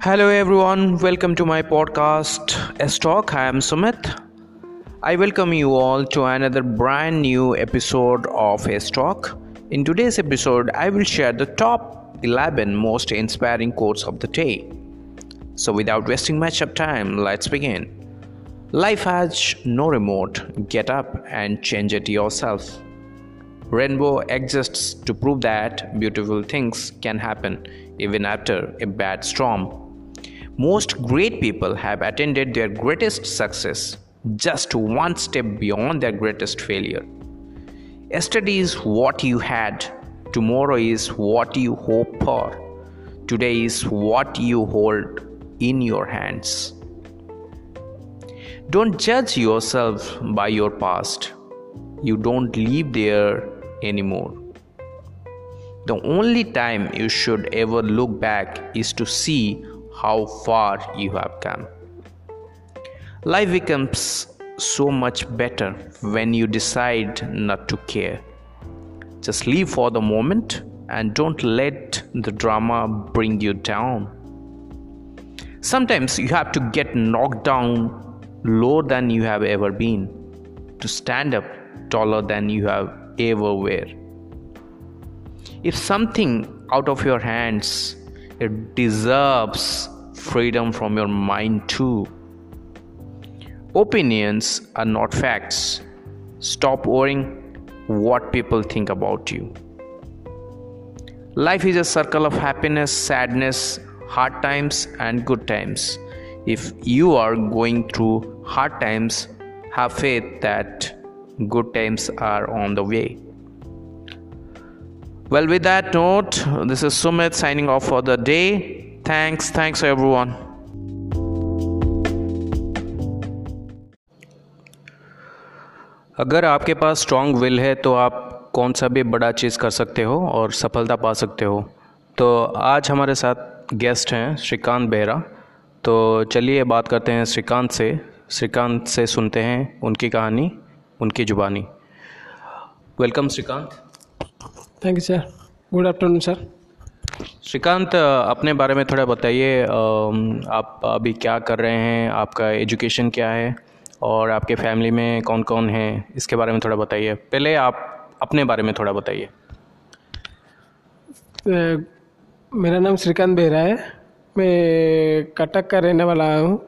Hello everyone, welcome to my podcast S Talk. I am Sumit. I welcome you all to another brand new episode of S Talk. In today's episode, I will share the top 11 most inspiring quotes of the day. So, without wasting much of time, let's begin. Life has no remote. Get up and change it yourself. Rainbow exists to prove that beautiful things can happen even after a bad storm. Most great people have attained their greatest success just one step beyond their greatest failure. Yesterday is what you had, tomorrow is what you hope for, today is what you hold in your hands. Don't judge yourself by your past. You don't live there anymore. The only time you should ever look back is to see how far you have come. Life becomes so much better when you decide not to care. Just live for the moment and don't let the drama bring you down. Sometimes you have to get knocked down lower than you have ever been to stand up taller than you have ever were. If something out of your hands, it deserves freedom from your mind too. Opinions are not facts. Stop worrying what people think about you. Life is a circle of happiness, sadness, hard times, and good times. If you are going through hard times, have faith that good times are on the way. Well, with that note, this is Sumit signing off for the day. Thanks, thanks everyone. अगर आपके पास strong will है तो आप कौन सा भी बड़ा चीज़ कर सकते हो और सफलता पा सकते हो। तो आज हमारे साथ गेस्ट हैं श्रीकांत बेहरा। तो चलिए बात करते हैं श्रीकांत से। श्रीकांत से सुनते हैं उनकी कहानी उनकी जुबानी। Welcome Srikanth. Thank you sir good afternoon sir Srikanth अपने बारे में थोड़ा बताइए आप अभी क्या कर रहे हैं? आपका एजुकेशन क्या है? और आपके फैमिली में कौन कौन है? इसके बारे में थोड़ा बताइए। पहले आप अपने बारे में थोड़ा बताइए। मेरा नाम श्रीकांत बेहरा है। मैं कटक का रहने वाला हूँ।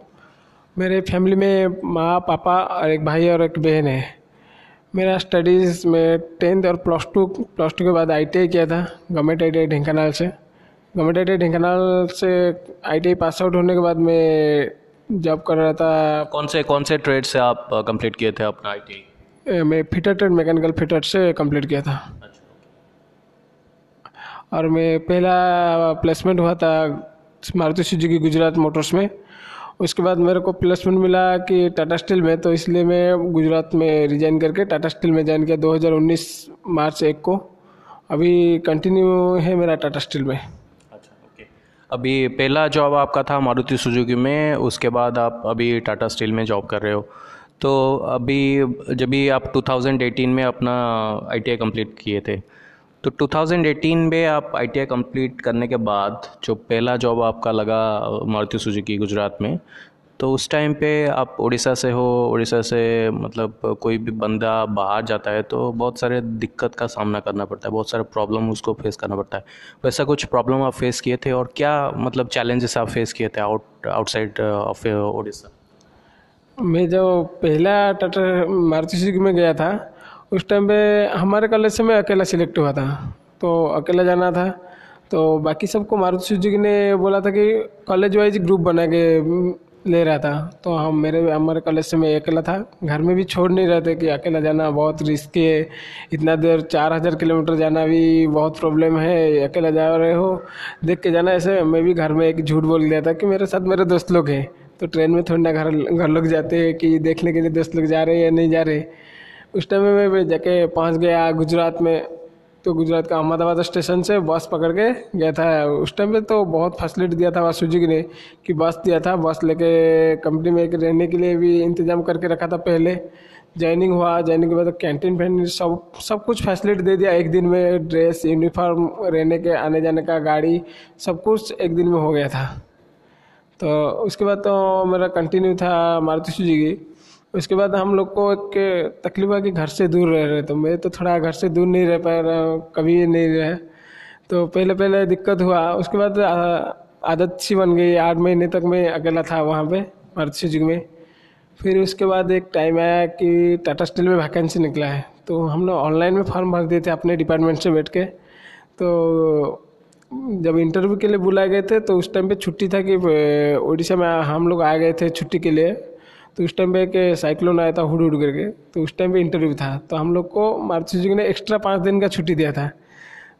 मेरे फैमिली में माँ पापा और एक भाई और एक बहन है। मेरा स्टडीज़ में टेंथ और प्लस टू प्लस टू के बाद आई किया था गवर्नमेंट आई टी ढेंकानाल से। गवर्नमेंट आई टी ढेंकानाल से आई पास आउट होने के बाद मैं जॉब कर रहा था। कौन से कौन से ट्रेड से आप कंप्लीट किए थे अपना आई मैं फिटर ट्रेड मैकेनिकल फिटर से कंप्लीट किया था। अच्छा। और मैं पहला प्लेसमेंट हुआ था मारुति सुजुकी गुजरात मोटर्स में। उसके बाद मेरे को प्लेसमेंट मिला कि टाटा स्टील में तो इसलिए मैं गुजरात में रिजाइन करके टाटा स्टील में ज्वाइन किया 2019 मार्च एक को। अभी कंटिन्यू है मेरा टाटा स्टील में। अच्छा अभी पहला जॉब आपका था मारुति सुजुकी में, उसके बाद आप अभी टाटा स्टील में जॉब कर रहे हो। तो अभी, जब भी आप 2018 में अपना आई कंप्लीट किए थे तो 2018 में आप आई टी कंप्लीट करने के बाद जो पहला जॉब आपका लगा मारुति सुजुकी गुजरात में तो उस टाइम पे आप उड़ीसा से हो उड़ीसा से मतलब कोई भी बंदा बाहर जाता है तो बहुत सारे दिक्कत का सामना करना पड़ता है, बहुत सारे प्रॉब्लम उसको फेस करना पड़ता है। वैसा कुछ प्रॉब्लम आप फेस किए थे और क्या मतलब चैलेंजेस आप फेस किए थे आउट आउटसाइड ऑफ़ उड़ीसा मैं जो पहला टाटा मारुति सुजुकी में गया था उस टाइम पे हमारे कॉलेज से मैं अकेला सिलेक्ट हुआ था तो अकेला जाना था। तो बाकी सबको मारुति सुजुकी ने बोला था कि कॉलेज वाइज ग्रुप बना के ले रहा था। तो हम मेरे, हमारे कॉलेज से मैं अकेला था। घर में भी छोड़ नहीं रहे थे कि अकेला जाना बहुत रिस्की है। इतना देर चार हज़ार किलोमीटर जाना भी बहुत प्रॉब्लम है। अकेला जा रहे हो, देख के जाना। ऐसे मैं भी घर में एक झूठ बोल दिया था कि मेरे साथ मेरे दोस्त लोग हैं। तो ट्रेन में थोड़ी ना घर घर लोग जाते हैं कि देखने के लिए दोस्त लोग जा रहे हैं या नहीं जा रहे। उस टाइम में मैं जाके पहुँच गया गुजरात में। तो गुजरात का अहमदाबाद स्टेशन से बस पकड़ के गया था। उस टाइम पे तो बहुत फैसिलिटी दिया था सुजुकी ने कि बस दिया था। बस लेके कंपनी में रहने के लिए भी इंतज़ाम करके रखा था पहले। ज्वाइनिंग हुआ। ज्वाइनिंग के बाद कैंटीन फैंटीन सब सब कुछ फैसिलिटी दे दिया। एक दिन में ड्रेस यूनिफॉर्म रहने के आने जाने का, गाड़ी, सब कुछ एक दिन में हो गया था। तो उसके बाद तो मेरा कंटिन्यू था मारुति सुजुकी। उसके बाद हम लोग को एक तकलीफ़ है कि घर से दूर रह रहे तो मैं तो थोड़ा घर से दूर नहीं रह पा रहा हूँ, कभी नहीं रहे। तो पहले पहले दिक्कत हुआ, उसके बाद आदत सी बन गई, आठ महीने तक मैं अकेला था वहाँ पे मारुति सुजुकी में। फिर उसके बाद एक टाइम आया कि टाटा स्टील में वैकेंसी निकला है तो हम लोग ऑनलाइन में फॉर्म भर दिए थे अपने डिपार्टमेंट से बैठ के। तो जब इंटरव्यू के लिए बुलाए गए थे तो उस टाइम पे छुट्टी था कि उड़ीसा में हम लोग आ गए थे छुट्टी के लिए। तो उस टाइम पे एक साइक्लोन आया था हुड हुड करके तो उस टाइम पे इंटरव्यू था। तो हम लोग को मारुति सुजुकी ने एक्स्ट्रा पाँच दिन का छुट्टी दिया था।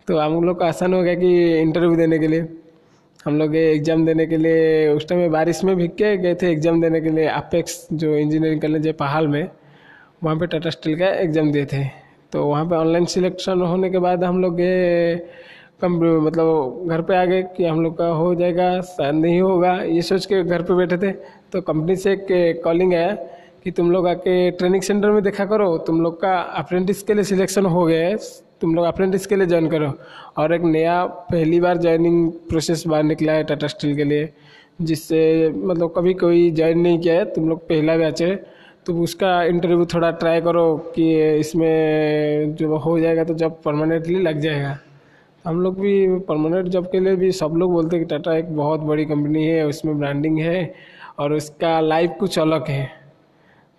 तो हम लोग को आसान हो गया कि इंटरव्यू देने के लिए। हम लोग एग्ज़ाम देने के लिए। उस टाइम में बारिश में भीग के गए थे एग्ज़ाम देने के लिए। अपेक्स जो इंजीनियरिंग कॉलेज है पहाड़ में, वहाँ पे टाटा स्टील का एग्ज़ाम दिए थे। तो वहाँ पे ऑनलाइन सिलेक्शन होने के बाद हम लोग गए, कम मतलब घर पे आ गए कि हम लोग का हो जाएगा, शायद नहीं होगा, ये सोच के घर पे बैठे थे। तो कंपनी से एक कॉलिंग आया कि तुम लोग आके ट्रेनिंग सेंटर में देखा करो। तुम लोग का अप्रेंटिस के लिए सिलेक्शन हो गया है। तुम लोग अप्रेंटिस के लिए ज्वाइन करो। और एक नया, पहली बार ज्वाइनिंग प्रोसेस बाहर निकला है टाटा स्टील के लिए, जिससे मतलब कभी कोई ज्वाइन नहीं किया है। तुम लोग पहला बैच है। तो उसका इंटरव्यू थोड़ा ट्राई करो कि इसमें जो हो जाएगा तो जब परमानेंटली लग जाएगा। हम लोग भी परमानेंट जॉब के लिए भी सब लोग बोलते हैं कि टाटा एक बहुत बड़ी कंपनी है, उसमें ब्रांडिंग है। और उसका लाइफ कुछ अलग है।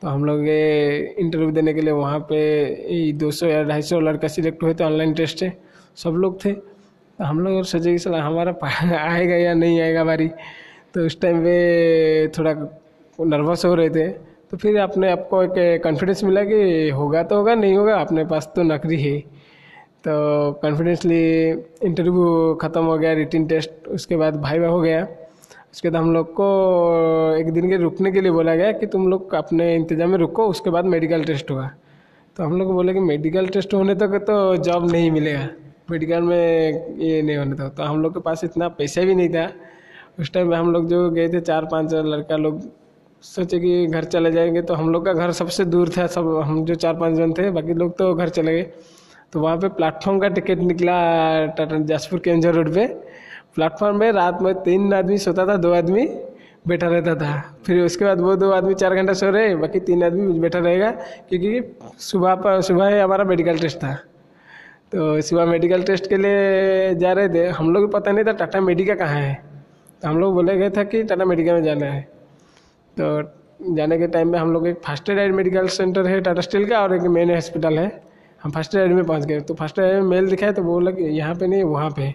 तो हम लोग ये इंटरव्यू देने के लिए वहाँ पे दो सौ या ढाई सौ लड़का सिलेक्ट हुए थे ऑनलाइन टेस्ट से। सब लोग थे। तो हम लोग सोचे कि सला हमारा आएगा या नहीं आएगा बारी तो उस टाइम पे थोड़ा नर्वस हो रहे थे। तो फिर आपने आपको एक कॉन्फिडेंस मिला कि होगा तो होगा, नहीं होगा, अपने पास तो नौकरी है। तो कॉन्फिडेंसली इंटरव्यू ख़त्म हो गया रिटिन टेस्ट उसके बाद भाई हो गया। उसके बाद हम लोग को एक दिन के रुकने के लिए बोला गया कि तुम लोग अपने इंतज़ाम में रुको, उसके बाद मेडिकल टेस्ट हुआ। तो हम लोग बोले कि मेडिकल टेस्ट होने तक तो जॉब नहीं मिलेगा। मेडिकल में ये नहीं होने तक तो हम लोग के पास इतना पैसा भी नहीं था। उस टाइम में हम लोग जो गए थे, चार पाँच लड़का लोग, सोचे कि घर चले जाएँगे। तो हम लोग का घर सबसे दूर था, सब हम जो चार पाँच जन थे, बाकी लोग तो घर चले गए। तो वहाँ पे प्लेटफॉर्म का टिकट निकला टाटा जाजपुर केंजर रोड पे। प्लेटफॉर्म में रात में तीन आदमी सोता था, दो आदमी बैठा रहता था। फिर उसके बाद वो दो आदमी चार घंटा सो रहे, बाकी तीन आदमी बैठा रहेगा, क्योंकि सुबह पर, सुबह ही हमारा मेडिकल टेस्ट था। तो सुबह मेडिकल टेस्ट के लिए जा रहे थे। हम लोग पता नहीं था टाटा मेडिका कहाँ है। तो हम लोग बोले गए था कि टाटा मेडिका में जाना है। तो जाने के टाइम में हम लोग एक फ़र्स्ट एड मेडिकल सेंटर है, टाटा स्टील का, और एक मेन हॉस्पिटल है। हम फ़र्स्ट एड में पहुँच गए। तो फ़र्स्ट एड में मेल दिखाया तो बोला कि यहाँ पे नहीं, वहाँ पे।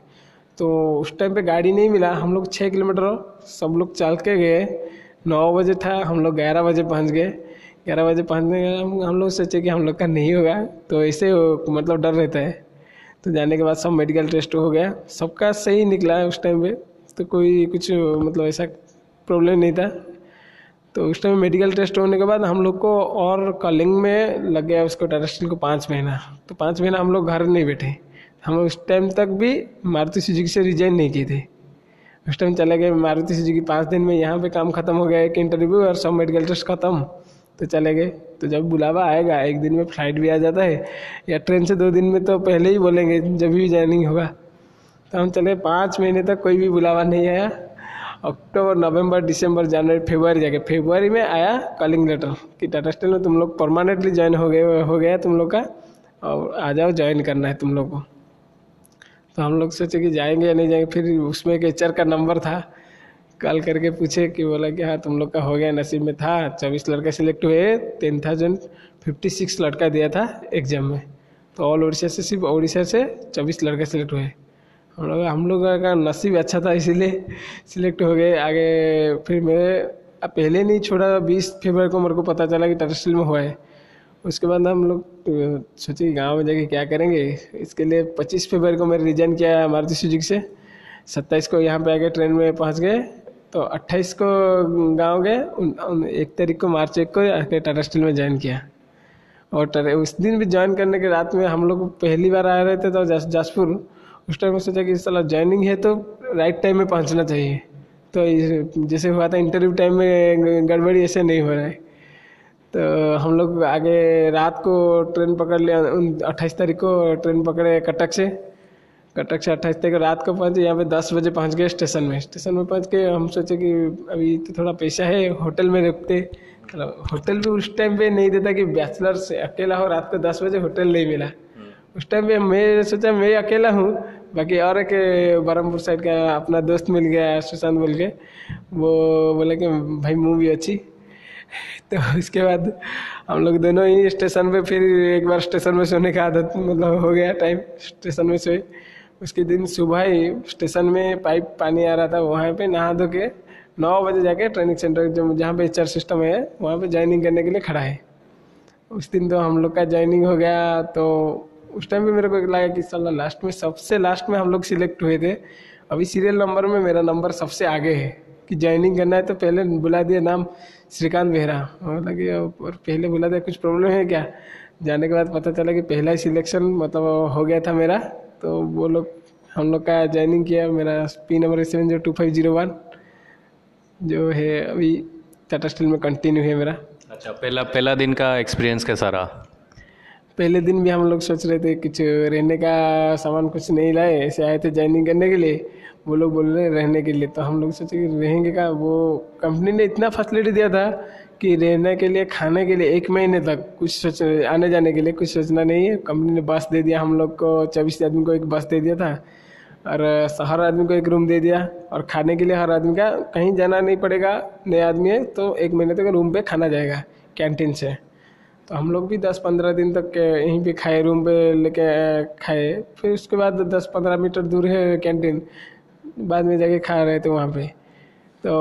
तो उस टाइम पे गाड़ी नहीं मिला। हम लोग छः किलोमीटर सब लोग चल के गए। नौ बजे था, हम लोग ग्यारह बजे पहुँच गए। ग्यारह बजे पहुँचने के हम हम लोग सोचे कि हम लोग का नहीं होगा तो ऐसे मतलब डर रहता है। तो जाने के बाद सब मेडिकल टेस्ट हो गया। सबका सही निकला उस टाइम पे। तो कोई कुछ मतलब ऐसा प्रॉब्लम नहीं था। तो उस टाइम मेडिकल टेस्ट होने के बाद हम लोग को और कॉलिंग में लग गया उसको टेरेस्टिल को पाँच महीना। तो पाँच महीना हम लोग घर नहीं बैठे। हम उस टाइम तक भी मारुति सुजुकी से रिजाइन नहीं किए थे। उस टाइम चले गए मारुति सुजुकी पाँच दिन में यहाँ पे काम खत्म हो गया, एक इंटरव्यू और सब मेडिकल टेस्ट खत्म। तो चले गए। तो जब बुलावा आएगा, एक दिन में फ़्लाइट भी आ जाता है, या ट्रेन से दो दिन में तो पहले ही बोलेंगे, जब भी ज्वाइनिंग होगा। तो हम चले, पाँच महीने तक कोई भी बुलावा नहीं आया। अक्टूबर नवंबर दिसंबर जनवरी फेब्रुआरी जाके फेब्रुआरी में आया कॉलिंग लेटर कि टाटा स्टील में तुम लोग परमानेंटली ज्वाइन हो गए, हो गया तुम लोग का, और आ जाओ ज्वाइन करना है तुम लोग को। तो हम लोग सोचे कि जाएँगे या नहीं जाएँगे, फिर उसमें एक एच का नंबर था। कॉल करके पूछे कि बोला कि हाँ तुम लोग का हो गया, नसीब में था। चौबीस लड़का सिलेक्ट हुए टेन थाउज़ेंड फिफ्टी सिक्स लड़का दिया था एग्ज़ाम में। तो ऑल उड़ीसा से, सिर्फ़ उड़ीसा से चौबीस लड़के सिलेक्ट हुए। हम लोग हम लोग का नसीब अच्छा था, इसीलिए सिलेक्ट हो गए। आगे फिर मेरे पहले नहीं छोड़ा, बीस फरवरी को मेरे को पता चला कि टाटा में हुआ है। उसके बाद हम लोग सोचे गाँव में जाके क्या करेंगे? इसके लिए पच्चीस फरवरी को मैंने रिजाइन किया मारुति सुजुकी से। सत्ताईस को यहाँ पे आके ट्रेन में पहुँच गए। तो अट्ठाईस को गाँव गए एक तारीख को मार्च एक को आके टाटा स्टील में ज्वाइन किया। और उस दिन भी ज्वाइन करने के रात में हम लोग पहली बार आ रहे थे तो जाजपुर उस टाइम में सोचा कि साला ज्वाइनिंग है तो राइट टाइम में पहुँचना चाहिए। तो जैसे हुआ था इंटरव्यू टाइम में गड़बड़ी ऐसे नहीं हो रहा है। तो हम लोग आगे रात को ट्रेन पकड़ लिया उन अट्ठाईस तारीख को ट्रेन पकड़े कटक से। कटक से अट्ठाईस तक रात को पहुँचे यहाँ पे दस बजे पहुँच गए स्टेशन में। स्टेशन में पहुँच के हम सोचे कि अभी तो थोड़ा पैसा है होटल में रुकते। होटल भी उस टाइम पे नहीं देता कि बैचलर से अकेला हो रात को दस बजे होटल नहीं मिला। उस टाइम पे मैं सोचा मैं अकेला हूँ बाकी और एक बरहमपुर साइड का अपना दोस्त मिल गया सुशांत बोल के। वो बोले कि भाई मूवी अच्छी। तो उसके बाद हम लोग दोनों ही स्टेशन पे फिर एक बार स्टेशन में सोने का आदत मतलब हो गया टाइम स्टेशन में सोए। उसके दिन सुबह ही स्टेशन में पाइप पानी आ रहा था, वहाँ पे नहा धो के नौ बजे जाके ट्रेनिंग सेंटर जो जहाँ पे एचआर सिस्टम है, वहाँ पे ज्वाइनिंग करने के लिए खड़ा है। उस दिन तो हम लोग का ज्वाइनिंग हो गया तो उस टाइम भी मेरे को लगा कि साला लास्ट में सबसे लास्ट में हम लोग सिलेक्ट हुए थे। अभी सीरियल नंबर में मेरा नंबर सबसे आगे है, कि ज्वाइनिंग करना है तो पहले बुला दिया नाम। श्रीकांत बेहरा। लगे और पहले बोला था, कुछ प्रॉब्लम है क्या? जाने के बाद पता चला कि पहला ही सिलेक्शन मतलब हो गया था मेरा। तो वो लोग, हम लोग का ज्वाइनिंग किया मेरा P number seven zero two five zero one जो है अभी टाटा स्टील में कंटिन्यू है मेरा। अच्छा पहला पहला दिन का एक्सपीरियंस कैसा रहा? पहले दिन भी हम लोग सोच रहे थे कुछ रहने का सामान कुछ नहीं लाए, ऐसे आए थे ज्वाइनिंग करने के लिए। वो लोग बोल रहे रहने के लिए। तो हम लोग सोचे कि रहेंगे का वो कंपनी ने इतना फैसिलिटी दिया था कि रहने के लिए, खाने के लिए एक महीने तक कुछ सोच, आने जाने के लिए कुछ सोचना नहीं है। कंपनी ने बस दे दिया, हम लोग को चौबीस आदमी को एक बस दे दिया था। और हर आदमी को एक रूम दे दिया। और खाने के लिए हर आदमी का कहीं जाना नहीं पड़ेगा, नए आदमी है तो एक महीने तक रूम पे खाना जाएगा कैंटीन से। तो हम लोग भी दस पंद्रह दिन तक यहीं पे खाए रूम पे लेके खाए। फिर उसके बाद दस पंद्रह मीटर दूर है कैंटीन बाद में जाके खा रहे थे वहाँ पे। तो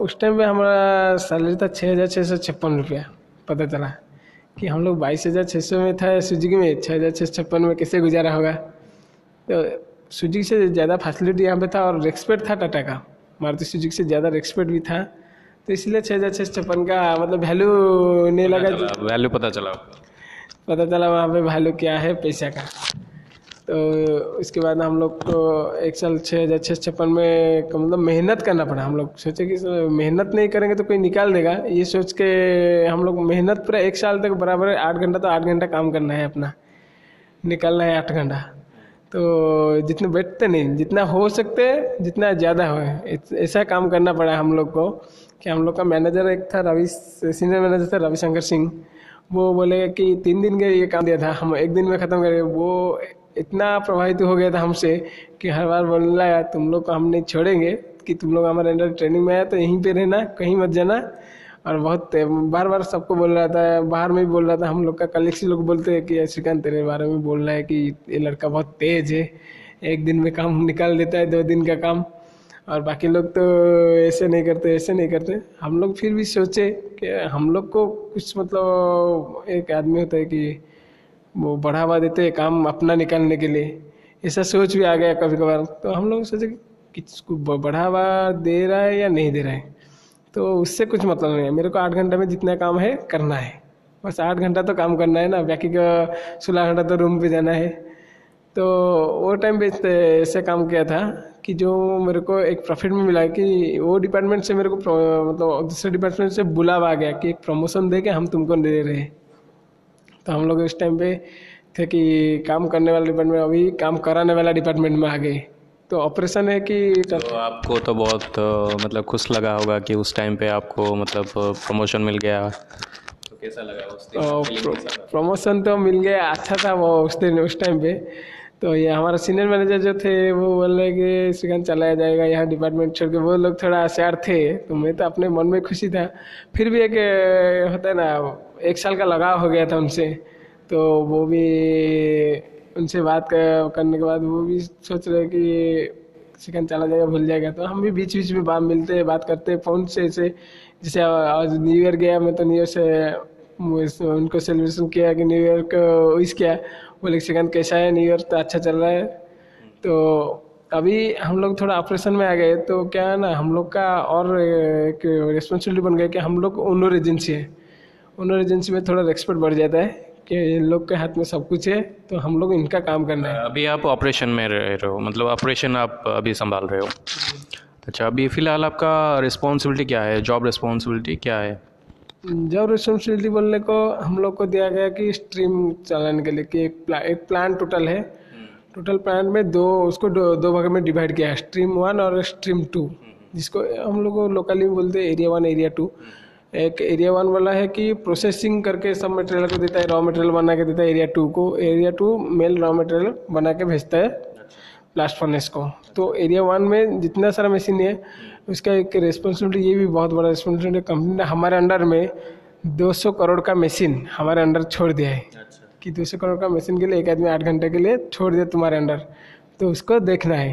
उस टाइम पे हमारा सैलरी था छः हज़ार छः सौ छप्पन रुपया। पता चला कि हम लोग बाईस हज़ार छः सौ में था सुजुकी में। छः हज़ार छः सौ छप्पन में कैसे गुजारा होगा? तो सुजुकी से ज़्यादा फैसिलिटी यहाँ पे था और रेस्पेक्ट था टाटा का। मारुति सुजुकी से ज़्यादा रेस्पेक्ट भी था। तो इसलिए छः हज़ार छः सौ छप्पन का मतलब वैल्यू नहीं लगा वैल्यू पता चला। पता चला वहाँ पे वैल्यू क्या है पैसा का। तो उसके बाद हम लोग को एक साल छः हज़ार छः छप्पन में मतलब मेहनत करना पड़ा। हम लोग सोचे कि मेहनत नहीं करेंगे तो कोई निकाल देगा। ये सोच के हम लोग मेहनत पूरा एक साल तक बराबर आठ घंटा तो आठ घंटा काम करना है अपना। निकालना है आठ घंटा। तो जितने बैठते नहीं जितना हो सकते जितना ज़्यादा हो। ऐसा काम करना पड़ा हम लोग को। कि हम लोग का मैनेजर एक था रवि सीनियर मैनेजर था रविशंकर सिंह। वो बोले कि तीन दिन के ये काम दिया था, हम एक दिन में ख़त्म करें वो इतना प्रभावित हो गया था हमसे कि हर बार बोलने लगा, तुम लोग को हम नहीं छोड़ेंगे, कि तुम लोग हमारे अंडर ट्रेनिंग में आया तो यहीं पे रहना, कहीं मत जाना। और बहुत बार बार सबको बोल रहा था, बाहर में भी बोल रहा था, हम लोग का कलीग्स लोग बोलते हैं कि, श्रीकांत, तेरे बारे में बोल रहा है कि ये लड़का बहुत तेज है, एक दिन में काम निकाल देता है, दो दिन का काम। और बाकी लोग तो ऐसे नहीं करते, ऐसे नहीं करते। हम लोग फिर भी सोचे कि हम लोग को कुछ मतलब एक आदमी होता है कि वो बढ़ावा देते हैं काम अपना निकालने के लिए। ऐसा सोच भी आ गया कभी कभार तो हम लोग सोचे कि किसको बढ़ावा दे रहा है या नहीं दे रहा है? तो उससे कुछ मतलब नहीं है। मेरे को आठ घंटे में जितना काम है करना है। बस आठ घंटा तो काम करना है ना। बाकी का सोलह घंटा तो रूम पे जाना है। तो वो टाइम पे ऐसे काम किया था। कि जो मेरे को एक प्रॉफिट में मिला कि वो डिपार्टमेंट से मेरे को मतलब दूसरे डिपार्टमेंट से बुलावा आ गया कि एक प्रमोशन दे के हम तुमको दे रहे हैं। तो हम लोग इस टाइम पे थे कि काम करने वाला डिपार्टमेंट अभी काम कराने वाला डिपार्टमेंट में आ गए। तो ऑपरेशन है कि तो आपको तो बहुत मतलब खुश लगा होगा कि उस टाइम पे आपको मतलब प्रमोशन मिल गया। तो कैसा लगा उस दिन? प्रमोशन तो मिल गया अच्छा था वो उस दिन उस टाइम पे। तो ये हमारा सीनियर मैनेजर जो थे वो बोल रहे कि श्रीकांत चलाया जाएगा यहाँ डिपार्टमेंट छोड़ के। वो लोग थोड़ा आशार थे तो मैं तो अपने मन में खुशी था। फिर भी एक होता है ना एक साल का लगाव हो गया था उनसे। तो वो भी उनसे बात कर, करने के बाद वो भी सोच रहे कि चिकन चला जाएगा भूल जाएगा। तो हम भी बीच बीच में बात मिलते बात करते हैं फ़ोन से ऐसे जैसे आज न्यू ईयर गया मैं तो न्यू ईयर से उनको सेलिब्रेशन किया कि न्यू ईयर को विश किया। बोले चिकन कैसा है? न्यू ईयर तो अच्छा चल रहा है। तो अभी हम लोग थोड़ा ऑपरेशन में आ गए तो क्या है ना हम लोग का और एक रिस्पॉन्सिबिलिटी बन गया कि हम लोग ओनर एजेंसी है। ओनर एजेंसी में थोड़ा रेस्पेक्ट बढ़ जाता है कि इन लोग के हाथ में सब कुछ है तो हम लोग इनका काम करना है। अभी आप ऑपरेशन में रह रहे हो मतलब ऑपरेशन आप अभी संभाल रहे हो। अच्छा अभी फ़िलहाल आपका रिस्पॉन्सिबिलिटी क्या है? जॉब रिस्पॉन्सिबिलिटी क्या है? जॉब रिस्पॉन्सिबिलिटी बोलने को हम लोग को दिया गया कि स्ट्रीम चलाने के लिए कि एक प्ला, एक प्लान टोटल है। टोटल प्लान में दो उसको दो, दो भाग में डिवाइड किया है स्ट्रीम वन और स्ट्रीम टू जिसको हम लोग लोकली बोलते हैं एरिया वन एरिया टू एक एरिया वन वाला है कि प्रोसेसिंग करके सब मटेरियल को देता है रॉ मटेरियल बना के देता है एरिया टू को। एरिया टू मेल रॉ मटेरियल बना के भेजता है। ब्लास्ट फर्नेस को। तो एरिया वन में जितना सारा मशीन है उसका एक रिस्पॉन्सिबिलिटी ये भी बहुत बड़ा रिस्पॉन्सिबिलिटी कंपनी ने हमारे अंडर में 200 करोड़ का मशीन हमारे अंडर छोड़ दिया है। कि 200 करोड़ का मशीन के लिए एक आदमी आठ घंटे के लिए छोड़ दिया तुम्हारे अंडर तो उसको देखना है।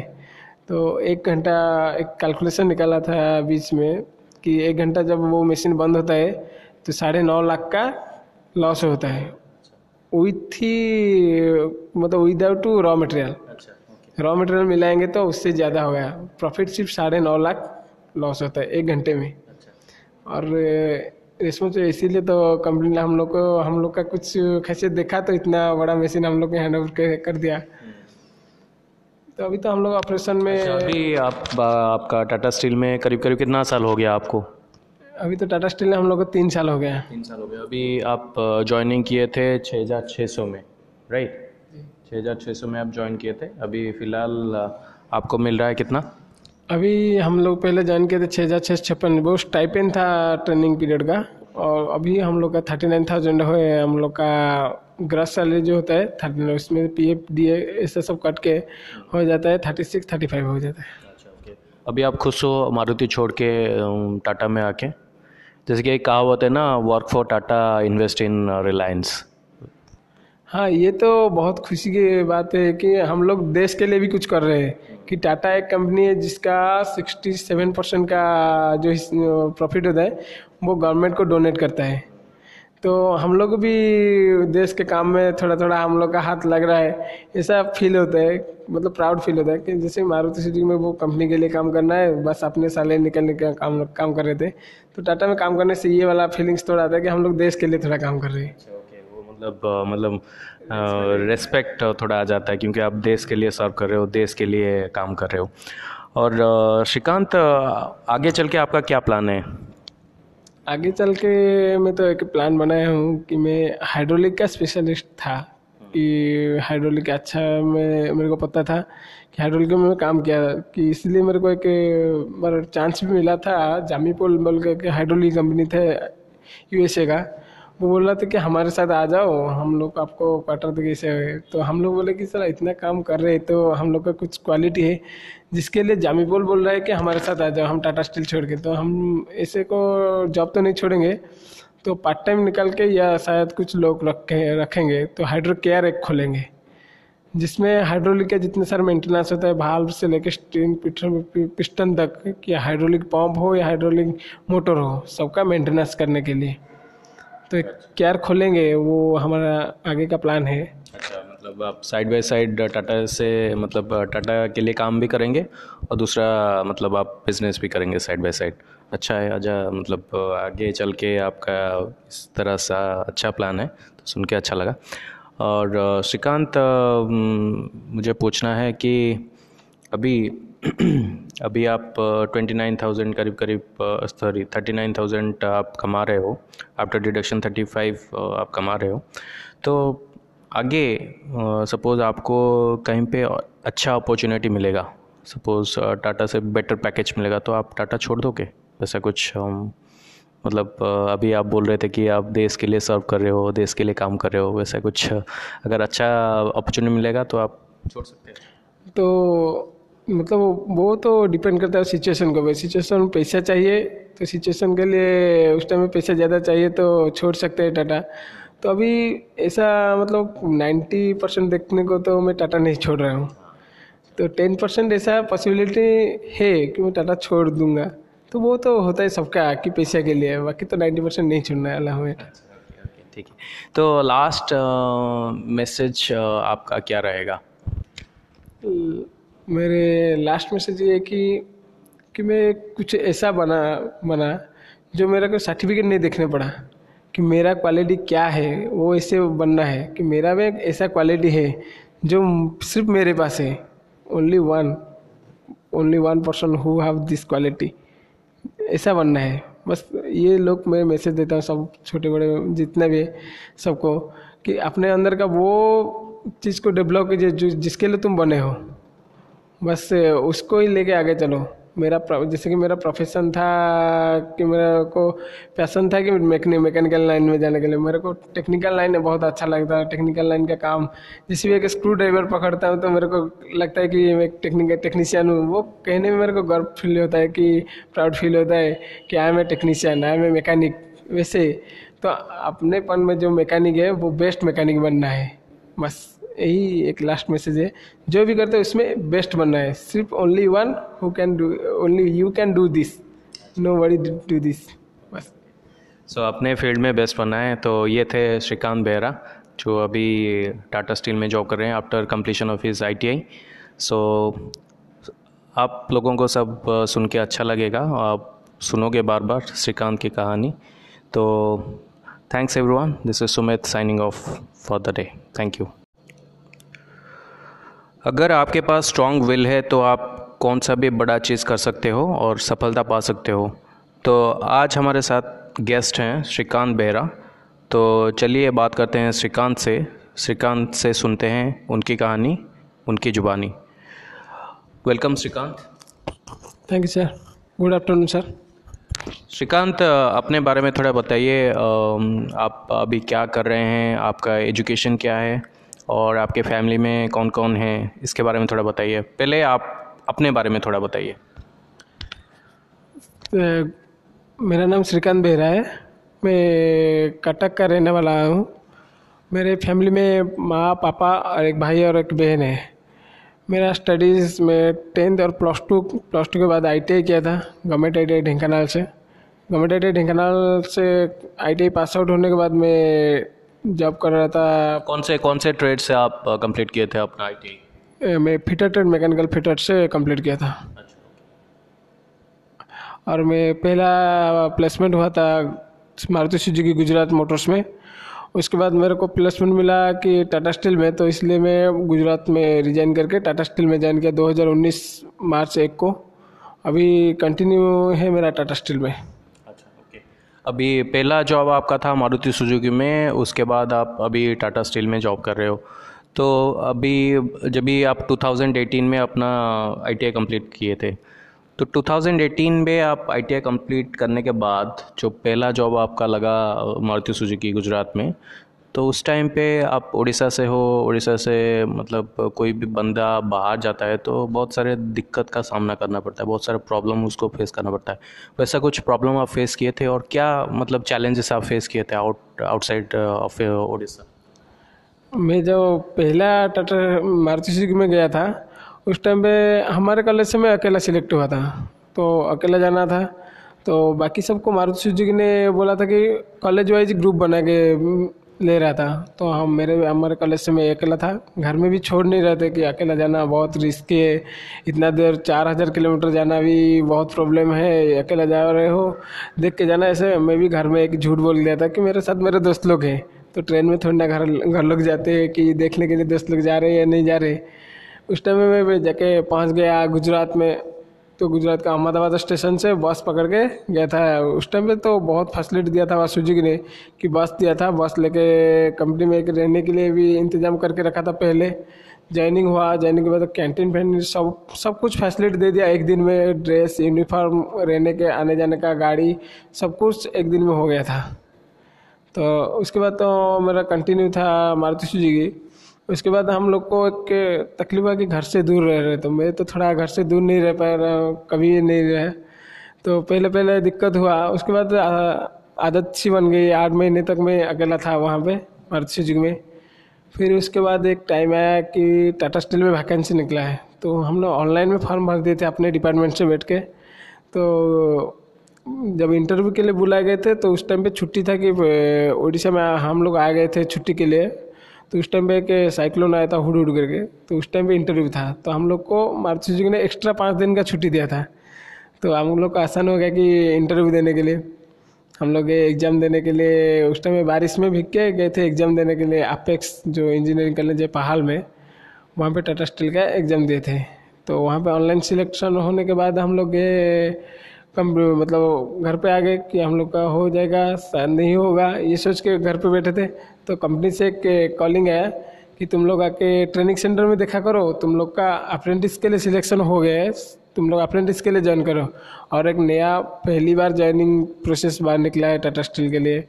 तो एक घंटा एक कैलकुलेशन निकाला था बीच में कि एक घंटा जब वो मशीन बंद होता है तो साढ़े नौ लाख का लॉस होता है। विथ ही मतलब without two raw material raw material मिलाएँगे तो उससे ज़्यादा हो गया। प्रॉफिट सिर्फ़ साढ़े नौ लाख लॉस होता है एक घंटे में। अच्छा। और इसमें तो इसीलिए तो कंपनी ने हम लोग को हम लोग का कुछ खैसियत देखा तो इतना बड़ा मशीन हम लोग के हैंड ओवर कर दिया। तो अभी तो हम लोग ऑपरेशन में अच्छा, अभी आप आपका टाटा स्टील में करीब करीब कितना साल हो गया आपको? अभी तो टाटा स्टील में हम लोग को तीन साल हो गया। तीन साल हो गया। अभी आप ज्वाइनिंग किए थे छः हज़ार छः सौ में राइट छः हज़ार छः सौ में आप ज्वाइन किए थे। अभी फ़िलहाल आपको मिल रहा है कितना? अभी हम लोग पहले ज्वाइन किए थे छः हज़ार छः सौ छप्पन। वो स्टाइपेन था ट्रेनिंग पीरियड का और अभी हम लोग का थर्टी नाइन थाउज़ेंड हो। हम लोग का ग्रस सैलरी जो होता है थर्टी नाइन उसमें पी एफ़ डी ऐसा सब कट के हो जाता है। थर्टी सिक्स थर्टी फाइव हो जाता है। अच्छा अभी आप खुश हो मारुति छोड़ के टाटा में आके? जैसे कि एक कहावत है ना work for Tata invest in Reliance हाँ ये तो बहुत खुशी की बात है कि हम लोग देश के लिए भी कुछ कर रहे हैं। कि टाटा एक कंपनी है जिसका 67 परसेंट का जो प्रॉफिट होता है, वो गवर्नमेंट को डोनेट करता है। तो हम लोग भी देश के काम में थोड़ा थोड़ा हम लोग का हाथ लग रहा है। ऐसा फील होता है मतलब प्राउड फील होता है कि जैसे मारुति सुजुकी में वो कंपनी के लिए काम करना है, बस अपने साले निकलने का काम काम कर रहे थे। तो टाटा में काम करने से ये वाला फीलिंग्स थोड़ा आता है कि हम लोग देश के लिए थोड़ा काम कर रहे हैं। मतलब मतलब रेस्पेक्ट थोड़ा आ जाता है क्योंकि आप देश के लिए सर्व कर रहे हो देश के लिए काम कर रहे हो। और श्रीकांत आगे चल के आपका क्या प्लान है? आगे चल के मैं तो एक प्लान बनाया हूँ कि मैं हाइड्रोलिक का स्पेशलिस्ट था कि हाइड्रोलिक अच्छा मैं मेरे को पता था कि हाइड्रोलिक में मैं काम किया कि इसलिए मेरे को एक बार चांस भी मिला था जामी पोल बोल के हाइड्रोलिक कंपनी थे यूएसए का। वो बोल रहा था कि हमारे साथ आ जाओ, हम लोग आपको क्वार्टर देंगे इसे। तो हम लोग बोले कि, सर, इतना काम कर रहे हैं तो हम लोग का कुछ क्वालिटी है, जिसके लिए जामी बोल बोल रहा है कि हमारे साथ आ जाओ, हम टाटा स्टील छोड़ के। तो हम ऐसे को जॉब तो नहीं छोड़ेंगे तो पार्ट टाइम निकाल के या शायद कुछ लोग रखे, रखेंगे तो हाइड्रो केयर एक खोलेंगे, जिसमें हाइड्रोलिक का जितने सारे मेंटेनेंस होता है भाल्व से लेकर स्टीम पिस्टन तक, कि हाइड्रोलिक पंप हो या हाइड्रोलिक मोटर हो, सबका मेंटेनेंस करने के लिए। तो केयर खोलेंगे, वो हमारा आगे का प्लान है। अच्छा मतलब आप साइड बाय साइड टाटा से मतलब टाटा के लिए काम भी करेंगे और दूसरा मतलब आप बिज़नेस भी करेंगे साइड बाय साइड अच्छा है आजा मतलब आगे चल के आपका इस तरह सा अच्छा प्लान है तो सुन के अच्छा लगा। और, श्रीकांत मुझे पूछना है कि अभी अभी आप ट्वेंटी नाइन थाउज़ेंड करीब करीब सॉरी थर्टी नाइन थाउज़ेंड आप कमा रहे हो। आफ्टर डिडक्शन थर्टी फाइव आप कमा रहे हो। तो आगे सपोज़ आपको कहीं पे अच्छा अपॉर्चुनिटी मिलेगा। सपोज़ टाटा से बेटर पैकेज मिलेगा तो आप टाटा छोड़ दोगे? वैसा कुछ मतलब अभी आप बोल रहे थे कि आप देश के लिए सर्व कर रहे हो, देश के लिए काम कर रहे हो, वैसा कुछ, अगर अच्छा अपॉर्चुनिटी मिलेगा तो आप छोड़ सकते हैं। तो मतलब वो तो डिपेंड करता है सिचुएशन को। भाई सिचुएशन में पैसा चाहिए तो सिचुएशन के लिए उस टाइम में पैसा ज़्यादा चाहिए तो छोड़ सकते हैं टाटा। तो अभी ऐसा मतलब नाइन्टी परसेंट देखने को तो मैं टाटा नहीं छोड़ रहा हूँ। तो टेन परसेंट ऐसा पॉसिबिलिटी है कि मैं टाटा छोड़ दूँगा। तो वो तो होता है सबका कि पैसा के लिए बाकी तो नाइन्टी परसेंट नहीं छोड़ना है अल्लाह हमें ठीक है। तो लास्ट मैसेज आपका क्या रहेगा? मेरे लास्ट मैसेज ये कि कि मैं कुछ ऐसा बना बना, जो मेरा कोई सर्टिफिकेट नहीं देखने पड़ा, कि मेरा क्वालिटी क्या है, वो ऐसे बनना है, कि मेरा में ऐसा क्वालिटी है, जो सिर्फ़ मेरे पास है। Only one only one person who have this quality ऐसा बनना है। बस ये लोग मैं मैसेज देता हूँ सब छोटे बड़े जितने भी सबको, कि अपने अंदर का वो चीज़ को डेवलप कीजिए जिसके लिए तुम बने हो। बस, उसको ही लेके आगे चलो। मेरा जैसे कि मेरा प्रोफेशन था कि मेरे को पैसन था कि मैकेनिक मैकेनिकल लाइन में जाने के लिए। मेरे को टेक्निकल लाइन में बहुत अच्छा लगता है। टेक्निकल लाइन का काम, जिस भी एक स्क्रू ड्राइवर पकड़ता हूँ तो मेरे को लगता है कि मैं टेक्निकल टेक्नीशियन हूँ। वो कहने में मेरे को गर्व फील होता है कि प्राउड फील होता है कि I am a technician I am a mechanic वैसे तो अपनेपन में जो मैकेनिक है, वो बेस्ट मैकेनिक बनना है। बस। यही एक लास्ट मैसेज है। जो भी करते हैं, उसमें बेस्ट बनना है। सिर्फ़ only one who can do only you can do this no worry do this बस। सो अपने फ़ील्ड में बेस्ट बनना है तो ये थे श्रीकांत बेहरा, जो अभी टाटा स्टील में जॉब कर रहे हैं after completion of his I so आप लोगों को सब सुन के अच्छा लगेगा। आप सुनोगे बार बार श्रीकांत की कहानी। तो thanks everyone this is Sumit signing off for the day thank you अगर आपके पास स्ट्रॉन्ग विल है तो आप कौन सा भी बड़ा चीज़ कर सकते हो और सफलता पा सकते हो। तो आज हमारे साथ गेस्ट हैं श्रीकांत बेहरा। तो चलिए बात करते हैं श्रीकांत से। श्रीकांत से सुनते हैं उनकी कहानी उनकी जुबानी। Welcome Srikanth. Thank you sir good afternoon sir Srikanth अपने बारे में थोड़ा बताइए आप अभी क्या कर रहे हैं? आपका एजुकेशन क्या है? और आपके फैमिली में कौन कौन है, इसके बारे में थोड़ा बताइए। पहले आप अपने बारे में थोड़ा बताइए। मेरा नाम श्रीकांत बेहरा है। मैं कटक का रहने वाला हूँ। मेरे फैमिली में माँ, पापा और एक भाई और एक बहन है। मेरा स्टडीज़ में टेंथ और प्लस टू प्लस टू के बाद आई किया था गवर्नमेंट आई टी ढेंकानाल से। गवर्नमेंट आई टी ढेंकानाल से आईटीआई पास आउट होने के बाद मैं जॉब कर रहा था। कौन से कौन से ट्रेड से आप कंप्लीट किए थे अपना आई मैं फिटर ट्रेड मैकेनिकल फिटर से कंप्लीट किया था। अच्छा। और मैं पहला प्लेसमेंट हुआ था मारुति सुजुकी गुजरात मोटर्स में। उसके बाद मेरे को प्लेसमेंट मिला कि टाटा स्टील में तो इसलिए मैं गुजरात में रिजाइन करके टाटा स्टील में ज्वाइन किया 2019 मार्च एक को। अभी कंटिन्यू है मेरा टाटा स्टील में। अभी पहला जॉब आपका था मारुति सुजुकी में, उसके बाद आप अभी टाटा स्टील में जॉब कर रहे हो। तो अभी जब भी आप 2018 में अपना आई टी कंप्लीट किए थे तो 2018 में आप आई टी कंप्लीट करने के बाद जो पहला जॉब आपका लगा मारुति सुजुकी गुजरात में तो उस टाइम पे आप उड़ीसा से हो उड़ीसा से मतलब कोई भी बंदा बाहर जाता है तो बहुत सारे दिक्कत का सामना करना पड़ता है, बहुत सारे प्रॉब्लम उसको फेस करना पड़ता है। वैसा कुछ प्रॉब्लम आप फेस किए थे और क्या मतलब चैलेंजेस आप फेस किए थे आउट आउटसाइड ऑफ़ उड़ीसा मैं जो पहला टाटा मारुति सुजुकी में गया था, उस टाइम पे हमारे कॉलेज से मैं अकेला सिलेक्ट हुआ था। तो अकेला जाना था। तो बाकी सबको मारुति सुजुकी ने बोला था कि कॉलेज वाइज ग्रुप बना के ले रहा था। तो हम मेरे हमारे कॉलेज से मैं अकेला था। घर में भी छोड़ नहीं रहे थे कि अकेला जाना बहुत रिस्की है। इतना देर चार हज़ार किलोमीटर जाना भी बहुत प्रॉब्लम है। अकेला जा रहे हो, देख के जाना ऐसे। मैं भी घर में एक झूठ बोल दिया था कि मेरे साथ मेरे दोस्त लोग हैं। तो ट्रेन में थोड़ी ना घर घर लोग जाते हैं कि देखने के लिए दोस्त लोग जा रहे हैं या नहीं जा रहे। उस टाइम में मैं जाके पहुँच गया गुजरात में। तो गुजरात का अहमदाबाद स्टेशन से बस पकड़ के गया था। उस टाइम पे तो बहुत फैसिलिटी दिया था वहाँ सुजुकी ने कि बस दिया था। बस लेके कंपनी में एक रहने के लिए भी इंतज़ाम करके रखा था पहले। ज्वाइनिंग हुआ ज्वाइनिंग के बाद कैंटीन फैंटीन सब सब कुछ फैसिलिटी दे दिया। एक दिन में ड्रेस यूनिफॉर्म रहने के, आने जाने का, गाड़ी, सब कुछ एक दिन में हो गया था। तो उसके बाद तो मेरा कंटिन्यू था मारुति सुजुकी। उसके बाद हम लोग को एक तकलीफ़ है कि घर से दूर रह रहे तो मैं तो थोड़ा घर से दूर नहीं रह पा रहा हूँ, कभी नहीं रहे। तो पहले पहले दिक्कत हुआ, उसके बाद आदत सी बन गई, आठ महीने तक मैं अकेला था वहाँ पे मारुति में। फिर उसके बाद एक टाइम आया कि टाटा स्टील में वैकेंसी निकला है तो हम लोग ऑनलाइन में फॉर्म भर दिए थे अपने डिपार्टमेंट से बैठ के। तो जब इंटरव्यू के लिए बुलाए गए थे तो उस टाइम पे छुट्टी था कि उड़ीसा में हम लोग आ गए थे छुट्टी के लिए। तो उस टाइम पे एक साइक्लोन आया था हुड हुड करके तो उस टाइम पे इंटरव्यू था। तो हम लोग को मारुति सुजुकी ने एक्स्ट्रा पाँच दिन का छुट्टी दिया था। तो हम लोग को आसान हो गया कि इंटरव्यू देने के लिए। हम लोग एग्ज़ाम देने के लिए उस टाइम बारिश में भीग के गए थे एग्ज़ाम देने के लिए। अपेक्स जो इंजीनियरिंग कॉलेज है पहाड़ में, वहाँ पे टाटा स्टील का एग्ज़ाम दिए थे। तो वहाँ पे ऑनलाइन सिलेक्शन होने के बाद हम लोग गए कम मतलब घर पे आ गए कि हम लोग का हो जाएगा, शायद नहीं होगा। ये सोच के घर पे बैठे थे। तो कंपनी से एक कॉलिंग आया कि तुम लोग आके ट्रेनिंग सेंटर में देखा करो। तुम लोग का अप्रेंटिस के लिए सिलेक्शन हो गया है। तुम लोग अप्रेंटिस के लिए ज्वाइन करो। और एक नया, पहली बार ज्वाइनिंग प्रोसेस बाहर निकला है टाटा स्टील के लिए,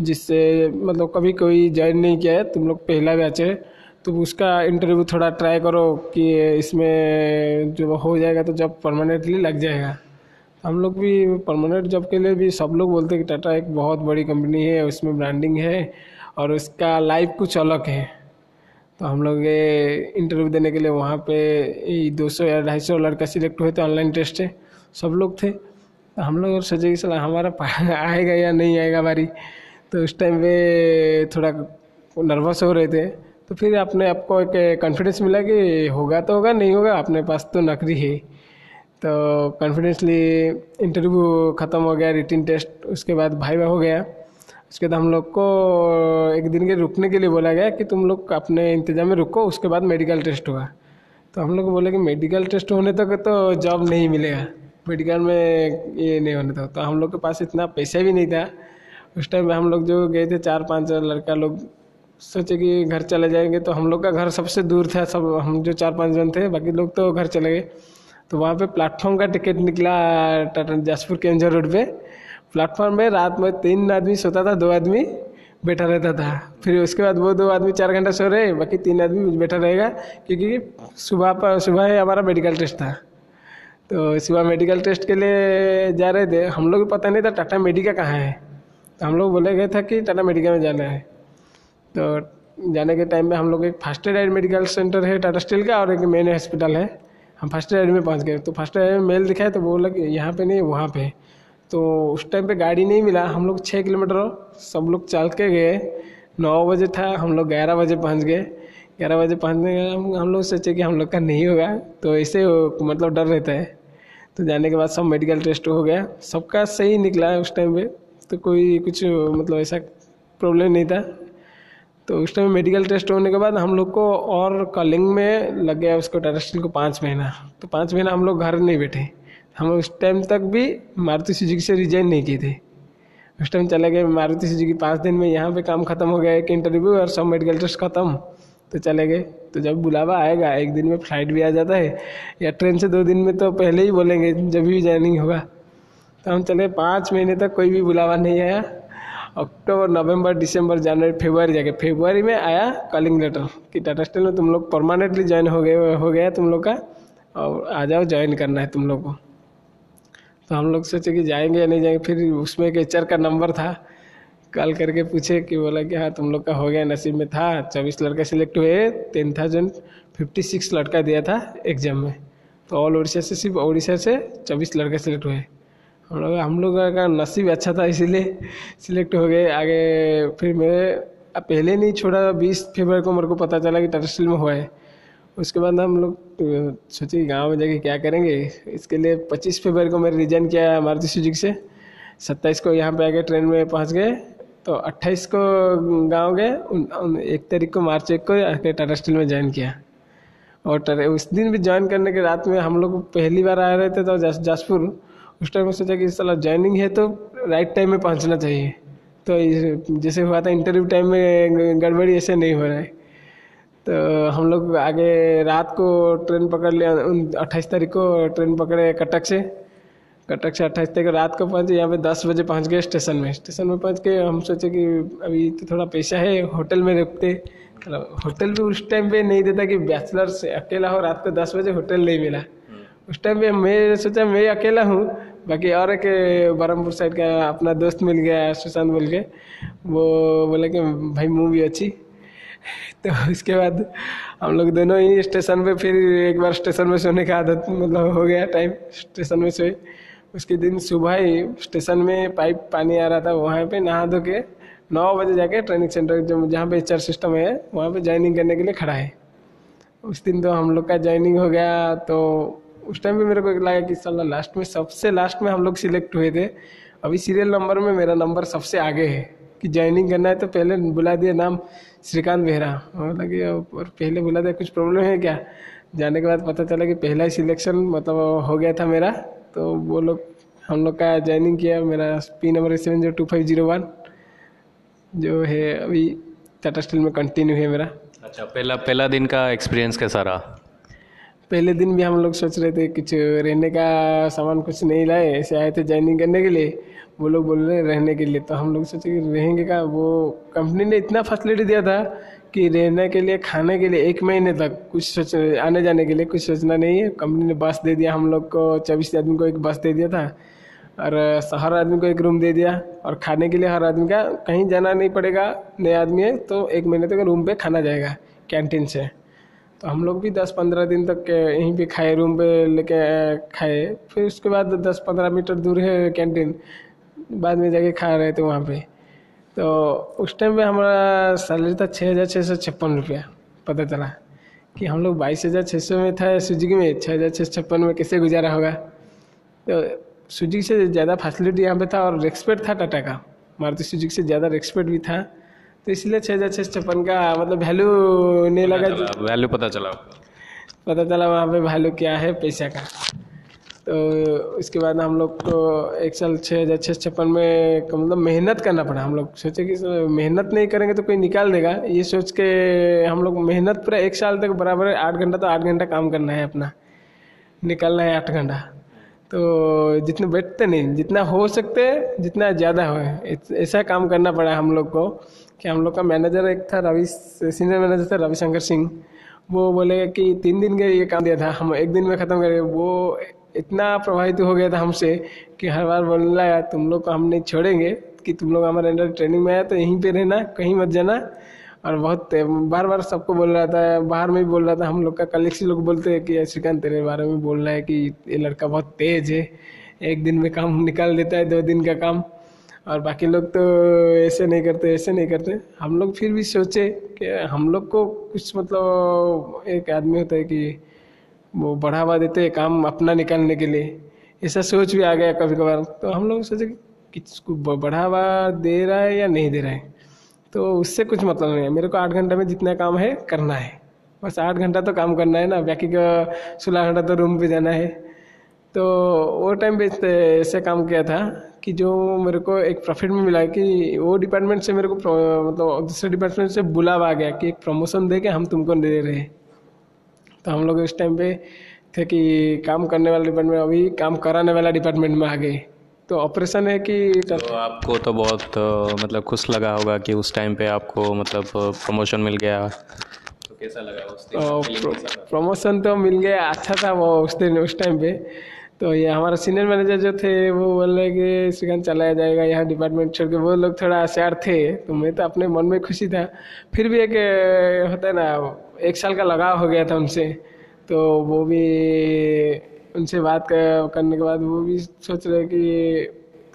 जिससे मतलब कभी कोई ज्वाइन नहीं किया है। तुम लोग पहला बैच है। तो उसका इंटरव्यू थोड़ा ट्राई करो कि इसमें जो हो जाएगा तो जब परमानेंटली लग जाएगा। हम लोग भी परमानेंट जॉब के लिए भी सब लोग बोलते हैं कि टाटा एक बहुत बड़ी कंपनी है, उसमें ब्रांडिंग है और उसका लाइफ कुछ अलग है। तो हम लोग ये इंटरव्यू देने के लिए वहाँ पे दो सौ या ढाई सौ लड़का सिलेक्ट हुए थे ऑनलाइन टेस्ट से। सब लोग थे। तो हम लोग और सोचे कि सला हमारा आएगा या नहीं आएगा बारी। तो उस टाइम पे थोड़ा नर्वस हो रहे थे। तो फिर अपने आपको एक कॉन्फिडेंस मिला कि होगा तो होगा, नहीं होगा, अपने पास तो नौकरी है। तो कॉन्फिडेंसली इंटरव्यू ख़त्म हो गया रिटिन टेस्ट उसके बाद भाई हो गया। उसके बाद हम लोग को एक दिन के रुकने के लिए बोला गया कि तुम लोग अपने इंतज़ाम में रुको, उसके बाद मेडिकल टेस्ट होगा तो हम लोग बोले कि मेडिकल टेस्ट होने तक तो जॉब नहीं मिलेगा। मेडिकल में ये नहीं होने तक तो हम लोग के पास इतना पैसा भी नहीं था। उस टाइम में हम लोग जो गए थे, चार पाँच लड़का लोग सोचे कि घर चले जाएँगे। तो हम लोग का घर सबसे दूर था, सब हम जो चार पाँच जन थे, बाकी लोग तो घर चले गए। तो वहाँ पे प्लेटफॉर्म का टिकट निकला, टाटा जाजपुर के रोड पे। प्लेटफॉर्म में रात में तीन आदमी सोता था, दो आदमी बैठा रहता था। फिर उसके बाद वो दो आदमी चार घंटा सो रहे, बाकी तीन आदमी बैठा रहेगा, क्योंकि सुबह पर सुबह ही हमारा मेडिकल टेस्ट था। तो सुबह मेडिकल टेस्ट के लिए जा रहे थे। हम लोग को पता नहीं था टाटा मेडिका कहाँ है। तो हम लोग बोले गए था कि टाटा मेडिका में जाना है। तो जाने के टाइम में हम लोग एक फ़र्स्ट एड मेडिकल सेंटर है, टाटा स्टील का, और एक मेन हॉस्पिटल है। हम फ़र्स्ट एड में पहुँच गए तो फ़र्स्ट एड में मेल दिखाया तो बोला कि यहाँ पे नहीं, वहाँ पे। तो उस टाइम पे गाड़ी नहीं मिला, हम लोग छः किलोमीटर सब लोग चल के गए। नौ बजे था, हम लोग ग्यारह बजे पहुँच गए। ग्यारह बजे पहुँचने के हम हम लोग सोचे कि हम लोग का नहीं होगा तो ऐसे मतलब डर रहता है। तो जाने के बाद सब मेडिकल टेस्ट हो गया, सबका सही निकला उस टाइम पे। तो कोई कुछ मतलब ऐसा प्रॉब्लम नहीं था। तो उस टाइम मेडिकल टेस्ट होने के बाद हम लोग को और कॉलिंग में लग गया उसको टाटा स्टील को पाँच महीना। तो पाँच महीना हम लोग घर नहीं बैठे। हम उस टाइम तक भी मारुति सुजुकी से रिजाइन नहीं किए थे। उस टाइम चले गए मारुति सुजुकी पाँच दिन में यहाँ पे काम खत्म हो गया, एक इंटरव्यू और सब मेडिकल टेस्ट खत्म। तो चले गए। तो जब बुलावा आएगा, एक दिन में फ़्लाइट भी आ जाता है। या ट्रेन से दो दिन में तो पहले ही बोलेंगे, जब भी ज्वाइनिंग होगा। तो हम चले पाँच महीने तक कोई भी बुलावा नहीं आया। अक्टूबर, नवंबर, दिसंबर, जनवरी फेब्रुआरी जाके फेब्रुआरी में आया कॉलिंग लेटर कि टाटा स्टील में तुम लोग परमानेंटली ज्वाइन हो गए, हो गया तुम लोग का और आ जाओ ज्वाइन करना है तुम लोग को। तो हम लोग सोचे कि जाएँगे या नहीं जाएँगे, फिर उसमें एक एच का नंबर था। कॉल करके पूछे कि बोला कि हाँ तुम लोग का हो गया, नसीब में था। चौबीस लड़का सिलेक्ट हुए टेन थाउज़ेंड फिफ्टी सिक्स लड़का दिया था एग्ज़ाम में। तो ऑल उड़ीसा से, सिर्फ़ उड़ीसा से चौबीस लड़के सिलेक्ट हुए। हम लोग हम लोग का नसीब अच्छा था, इसीलिए सिलेक्ट हो गए। आगे फिर मैं पहले नहीं छोड़ा, बीस फेबर को मेरे को पता चला कि टाटा में हुआ है। उसके बाद हम लोग सोचे गाँव में जाके क्या करेंगे। इसके लिए पच्चीस फरवरी को मैंने रिजाइन किया मारुति सुजुकी से। सत्ताईस को यहाँ पे आके ट्रेन में पहुँच गए। तो अट्ठाईस को गाँव गए एक तारीख को मार्च एक को आके टाटा स्टील में ज्वाइन किया। और उस दिन भी ज्वाइन करने के रात में हम लोग पहली बार आ रहे थे तो जाजपुर उस टाइम में सोचा कि साला ज्वाइनिंग है तो राइट टाइम में पहुँचना चाहिए। तो जैसे हुआ था इंटरव्यू टाइम में गड़बड़ी ऐसे नहीं हो रहा है। तो हम लोग आगे रात को ट्रेन पकड़ लिया उन अट्ठाईस तारीख को ट्रेन पकड़े कटक से। कटक से अट्ठाईस तारीख को रात को पहुँचे यहाँ पे दस बजे पहुँच गए स्टेशन में। स्टेशन में पहुँच के हम सोचे कि अभी तो थोड़ा पैसा है होटल में रुकते। होटल भी उस टाइम पे नहीं देता कि बैचलर से अकेला हो रात को दस बजे होटल नहीं मिला। उस टाइम पे मैं सोचा मैं अकेला हूँ बाकी और एक बरहमपुर साइड का अपना दोस्त मिल गया, सुशांत बोल के। वो बोले कि भाई मूवी अच्छी। तो उसके बाद हम लोग दोनों ही स्टेशन पे फिर एक बार स्टेशन में सोने का आदत मतलब हो गया टाइम स्टेशन में सोए। उसके दिन सुबह ही स्टेशन में पाइप पानी आ रहा था, वहाँ पे नहा धो के नौ बजे जाके ट्रेनिंग सेंटर जो जहाँ पे एच सिस्टम है, वहाँ पे ज्वाइनिंग करने के लिए खड़ा है। उस दिन तो हम लोग का ज्वाइनिंग हो गया तो उस टाइम पे मेरे को लगा कि साला लास्ट में सबसे लास्ट में हम लोग सिलेक्ट हुए थे। अभी सीरियल नंबर में मेरा नंबर सबसे आगे है। कि ज्वाइनिंग करना है तो पहले बुला दिया नाम श्रीकांत बेहरा। लगे और पहले बुला दिया, कुछ प्रॉब्लम है क्या? जाने के बाद पता चला कि पहला ही सिलेक्शन मतलब हो गया था मेरा। तो वो लोग, हम लोग का ज्वाइनिंग किया मेरा P number seven zero two five zero one जो है अभी टाटा स्टील में कंटिन्यू है मेरा। अच्छा पहला पहला दिन का एक्सपीरियंस कैसा रहा? पहले दिन भी हम लोग सोच रहे थे कुछ रहने का सामान कुछ नहीं लाए, ऐसे आए थे ज्वाइनिंग करने के लिए। वो लोग बोल रहे रहने के लिए। तो हम लोग सोचे कि रहेंगे का वो कंपनी ने इतना फैसिलिटी दिया था कि रहने के लिए, खाने के लिए एक महीने तक कुछ सोच, आने जाने के लिए कुछ सोचना नहीं है। कंपनी ने बस दे दिया हम लोग को, चौबीस आदमी को एक बस दे दिया था। और हर आदमी को एक रूम दे दिया। और खाने के लिए हर आदमी का कहीं जाना नहीं पड़ेगा, नए आदमी है तो एक महीने तक रूम पे खाना जाएगा कैंटीन से। तो हम लोग भी दस पंद्रह दिन तक यहीं पे खाए रूम पे लेके खाए। फिर उसके बाद दस पंद्रह मीटर दूर है कैंटीन बाद में जाके खा रहे थे वहाँ पे। तो उस टाइम पे हमारा सैलरी था छः हज़ार छः सौ छप्पन रुपया। पता चला कि हम लोग बाईस हज़ार छः सौ में था सुजुकी में। छः हज़ार छः सौ छप्पन में कैसे गुजारा होगा? तो सुजुकी से ज़्यादा फैसिलिटी यहाँ पे था और रेस्पेक्ट था टाटा का। मारुति सुजुकी से ज़्यादा रेस्पेक्ट भी था। तो इसलिए छः हज़ार छः छप्पन का मतलब वैल्यू नहीं लगा वैल्यू पता चला पता चला वहाँ पे वैल्यू क्या है पैसा का। तो उसके बाद हम लोग को एक साल छः हज़ार छः छप्पन में मतलब मेहनत करना पड़ा। हम लोग सोचे कि मेहनत नहीं करेंगे तो कोई निकाल देगा। ये सोच के हम लोग मेहनत पूरा एक साल तक बराबर आठ घंटा तो आठ घंटा काम करना है अपना। निकालना है आठ घंटा। तो जितने बैठते नहीं जितना हो सकते जितना ज़्यादा हो। ऐसा काम करना पड़ा हम लोग को। कि हम लोग का मैनेजर एक था रवि सीनियर मैनेजर था रविशंकर सिंह। वो बोले कि तीन दिन का ये काम दिया था, हम एक दिन में ख़त्म करें। वो इतना प्रभावित हो गया था हमसे कि हर बार बोलने लगा तुम लोग को हम नहीं छोड़ेंगे, कि तुम लोग हमारे अंडर ट्रेनिंग में आए तो यहीं पे रहना, कहीं मत जाना। और बहुत, बार बार सबको बोल रहा था, बाहर में भी बोल रहा था, हम लोग का कलेक्सी लोग बोलते हैं कि श्रीकांत, तेरे बारे में बोल रहा है कि ये लड़का बहुत तेज है, एक दिन में काम निकाल देता है, दो दिन का काम। और बाकी लोग तो ऐसे नहीं करते, ऐसे नहीं करते। हम लोग फिर भी सोचे कि हम लोग को कुछ मतलब एक आदमी होता है कि वो बढ़ावा देते हैं काम अपना निकालने के लिए। ऐसा सोच भी आ गया कभी कभार तो हम लोग सोचे कि किसको बढ़ावा दे रहा है या नहीं दे रहा है। तो उससे कुछ मतलब नहीं है। मेरे को आठ घंटे में जितना काम है करना है। बस आठ घंटा तो काम करना है ना। बाकी का सोलह घंटा तो रूम पे जाना है। तो वो टाइम पे ऐसे काम किया था कि जो मेरे को एक प्रॉफिट में मिला कि वो डिपार्टमेंट से मेरे को मतलब दूसरे डिपार्टमेंट से बुलावा आ गया कि एक प्रमोशन दे के हम तुमको दे रहे हैं। तो हम लोग इस टाइम पे थे कि काम करने वाला डिपार्टमेंट अभी काम कराने वाला डिपार्टमेंट में आ गए। तो ऑपरेशन है कि तो आपको तो बहुत मतलब खुश लगा होगा कि उस टाइम पे आपको मतलब प्रमोशन मिल गया। तो कैसा लगा उस दिन? प्रमोशन तो मिल गया अच्छा था वो उस दिन उस टाइम पे। तो ये हमारा सीनियर मैनेजर जो थे वो बोल रहे कि श्रीकांत चलाया जाएगा यहाँ डिपार्टमेंट छोड़ के। वो लोग थोड़ा होशियार थे तो मैं तो अपने मन में खुशी था। फिर भी एक होता है ना एक साल का लगाव हो गया था उनसे। तो वो भी उनसे बात कर, करने के बाद वो भी सोच रहे कि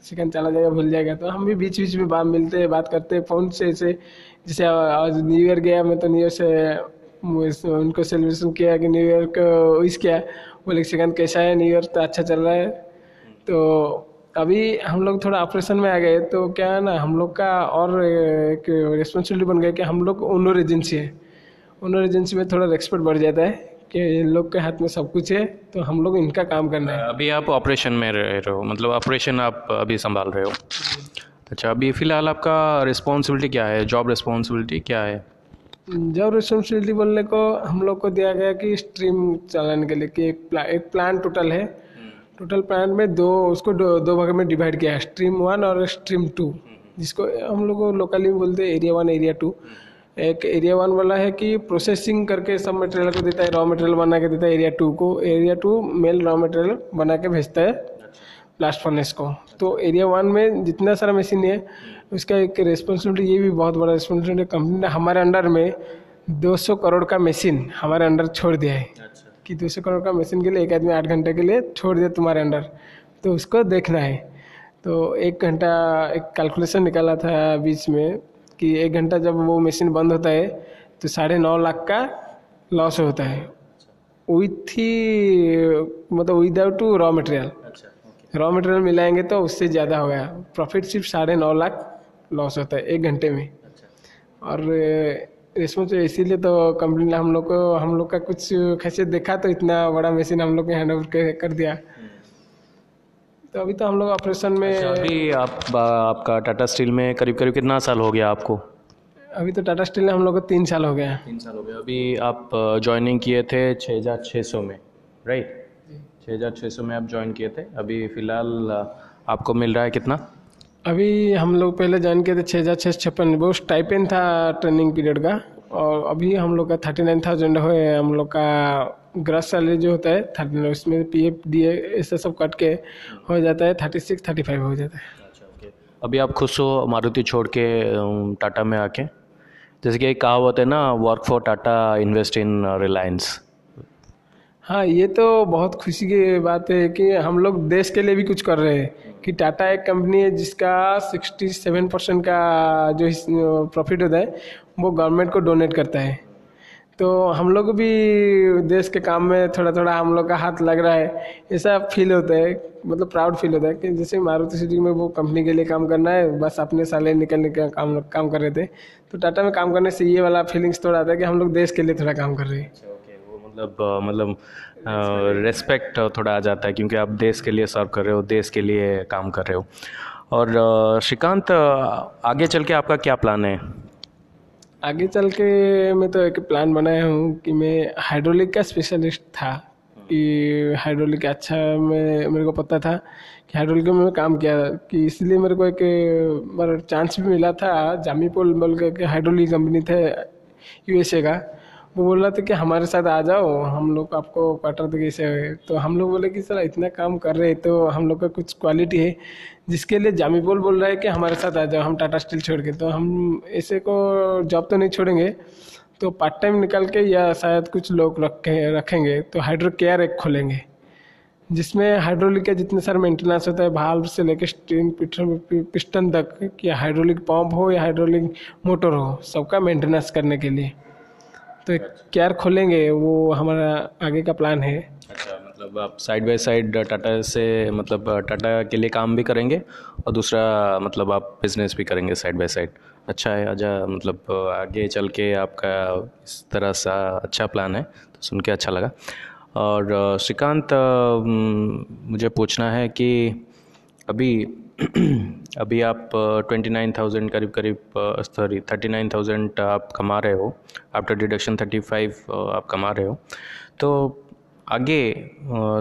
चिकन चला जाएगा भूल जाएगा। तो हम भी बीच बीच में बात मिलते हैं बात करते हैं फ़ोन से ऐसे जैसे आज न्यू ईयर गया मैं तो न्यू ईयर से उनको सेलिब्रेशन किया कि न्यू ईयर को विश किया। बोले चिकन कैसा है? न्यू ईयर तो अच्छा चल रहा है। तो अभी हम लोग थोड़ा ऑपरेशन में आ गए तो क्या है ना हम लोग का और एक रिस्पॉन्सिबिलिटी बन गया कि हम लोग ओनर एजेंसी है। ओनर एजेंसी में थोड़ा रेस्पेक्ट बढ़ जाता है कि इन लोग के हाथ में सब कुछ है तो हम लोग इनका काम करना है। अभी आप ऑपरेशन में रह रहे हो मतलब ऑपरेशन आप अभी संभाल रहे हो। अच्छा अभी फ़िलहाल आपका रिस्पॉन्सिबिलिटी क्या है? जॉब रिस्पॉन्सिबिलिटी क्या है? जॉब रिस्पॉन्सिबिलिटी बोलने को हम लोग को दिया गया कि स्ट्रीम चलाने के लिए कि एक प्ला, एक प्लान टोटल है। टोटल प्लान में दो उसको दो, दो भाग में डिवाइड किया है स्ट्रीम वन और स्ट्रीम टू जिसको हम लोग लोकली बोलते हैं एरिया वन एरिया टू एक एरिया वन वाला है कि प्रोसेसिंग करके सब मटेरियल को देता है रॉ मटेरियल बना के देता है एरिया टू को। एरिया टू मेल रॉ मटेरियल बना के भेजता है ब्लास्ट फर्नेस को। तो एरिया वन में जितना सारा मशीन है उसका एक रिस्पॉन्सिबिलिटी ये भी बहुत बड़ा रिस्पॉन्सिबिलिटी कंपनी ने हमारे अंडर में 200 करोड़ का मशीन हमारे अंडर छोड़ दिया है। अच्छा। कि 200 करोड़ का मशीन के लिए एक आदमी आठ घंटे के लिए छोड़ दिया तुम्हारे अंडर तो उसको देखना है। तो एक घंटा एक कैलकुलेशन निकाला था बीच में कि एक घंटा जब वो मशीन बंद होता है तो साढ़े नौ लाख का लॉस होता है। विथ ही मतलब without two raw material raw material मिलाएँगे तो उससे ज़्यादा हो गया। प्रॉफिट सिर्फ़ साढ़े नौ लाख लॉस होता है एक घंटे में। अच्छा। और इसमें तो इसीलिए तो कंपनी ने हम लोग को हम लोग का कुछ खैसियत देखा तो इतना बड़ा मशीन हम लोग ने हैंड ओवर कर दिया। हम्म। तो अभी तो हम लोग ऑपरेशन में अच्छा, अभी आप आपका टाटा स्टील में करीब करीब कितना साल हो गया आपको? अभी तो टाटा स्टील में हम लोग को तीन साल हो गया। तीन साल हो गया। अभी आप ज्वाइनिंग किए थे छः हज़ार छः सौ में राइट छः हज़ार छः सौ में आप ज्वाइन किए थे। अभी फ़िलहाल आपको मिल रहा है कितना? अभी हम लोग पहले ज्वाइन किए थे छः हज़ार छः सौ छप्पन वो स्टाइपेंड था ट्रेनिंग पीरियड का और अभी हम लोग का थर्टी नाइन थाउज़ेंड हो हम लोग का ग्रस सैलरी जो होता है थर्टी नाइन उसमें पी एफ़ डी ऐसा सब कट के हो जाता है थर्टी सिक्स थर्टी फाइव हो जाता है। अच्छा अभी आप खुश हो मारुति छोड़ के टाटा में आके? जैसे कि एक कहावत है ना work for Tata invest in Reliance हाँ ये तो बहुत खुशी की बात है कि हम लोग देश के लिए भी कुछ कर रहे हैं। कि टाटा एक कंपनी है जिसका सिक्सटी सेवन परसेंट का जो प्रॉफिट होता है, वो गवर्नमेंट को डोनेट करता है। तो हम लोग भी देश के काम में थोड़ा थोड़ा हम लोग का हाथ लग रहा है, ऐसा फील होता है मतलब प्राउड फील होता है कि जैसे मारुति सिटी में वो कंपनी के लिए काम करना है, बस अपने साले निकलने का काम काम कर रहे थे। तो टाटा में काम करने से ये वाला फीलिंग्स थोड़ा आता है कि हम लोग देश के लिए थोड़ा काम कर रहे हैं। मतलब मतलब रेस्पेक्ट थोड़ा आ जाता है क्योंकि आप देश के लिए सर्व कर रहे हो देश के लिए काम कर रहे हो। और श्रीकांत आगे चल के आपका क्या प्लान है? आगे चल के मैं तो एक प्लान बनाया हूँ कि मैं हाइड्रोलिक का स्पेशलिस्ट था कि हाइड्रोलिक अच्छा मैं मेरे को पता था कि हाइड्रोलिक में मैं काम किया कि इसलिए मेरे को एक बार चांस भी मिला था जामी पोल बोल के हाइड्रोलिक कंपनी थे यूएसए का। वो बोल रहा था कि हमारे साथ आ जाओ, हम लोग आपको क्वार्टर देंगे इसे। तो हम लोग बोले कि, सर, इतना काम कर रहे हैं तो हम लोग का कुछ क्वालिटी है, जिसके लिए जामी बोल बोल रहा है कि हमारे साथ आ जाओ, हम टाटा स्टील छोड़ के। तो हम ऐसे को जॉब तो नहीं छोड़ेंगे तो पार्ट टाइम निकल के या शायद कुछ लोग रखे, रखेंगे तो हाइड्रो केयर एक खोलेंगे, जिसमें हाइड्रोलिक का जितने सारे मेंटेनेंस होता है भाल्व से लेकर स्टीम पिस्टन तक या हाइड्रोलिक पंप हो या हाइड्रोलिक मोटर हो, सबका मेंटेनेंस करने के लिए। तो एक केयर खोलेंगे, वो हमारा आगे का प्लान है। अच्छा मतलब आप साइड बाय साइड टाटा से मतलब टाटा के लिए काम भी करेंगे और दूसरा मतलब आप बिज़नेस भी करेंगे साइड बाय साइड अच्छा है अच्छा मतलब आगे चल के आपका इस तरह सा अच्छा प्लान है तो सुन के अच्छा लगा। और श्रीकांत मुझे पूछना है कि अभी अभी आप ट्वेंटी नाइन थाउज़ेंड करीब करीब सॉरी थर्टी नाइन थाउज़ेंड आप कमा रहे हो। आफ्टर डिडक्शन थर्टी फाइव आप कमा रहे हो। तो आगे